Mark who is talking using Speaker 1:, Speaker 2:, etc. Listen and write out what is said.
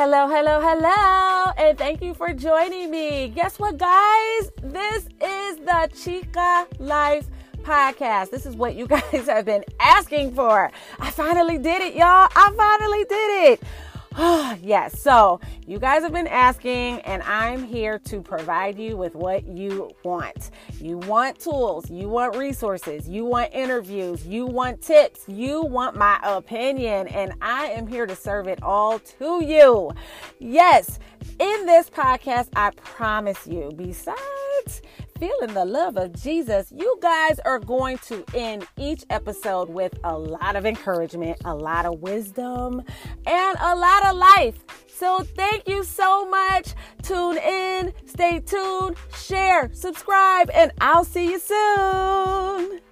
Speaker 1: Hello, hello, hello, and thank you for joining me. Guess what, guys? This is the Chica Life podcast. This is what you guys have been asking for. I finally did it, y'all. I finally did it. yes, so you guys have been asking, and I'm here to provide you with what you want. You want tools, you want resources, you want interviews, you want tips, you want my opinion, and I am here to serve it all to you. Yes, in this podcast, I promise you, besides feeling the love of Jesus, you guys are going to end each episode with a lot of encouragement, a lot of wisdom, and a lot of life. So thank you so much. Tune in, stay tuned, share, subscribe, and I'll see you soon.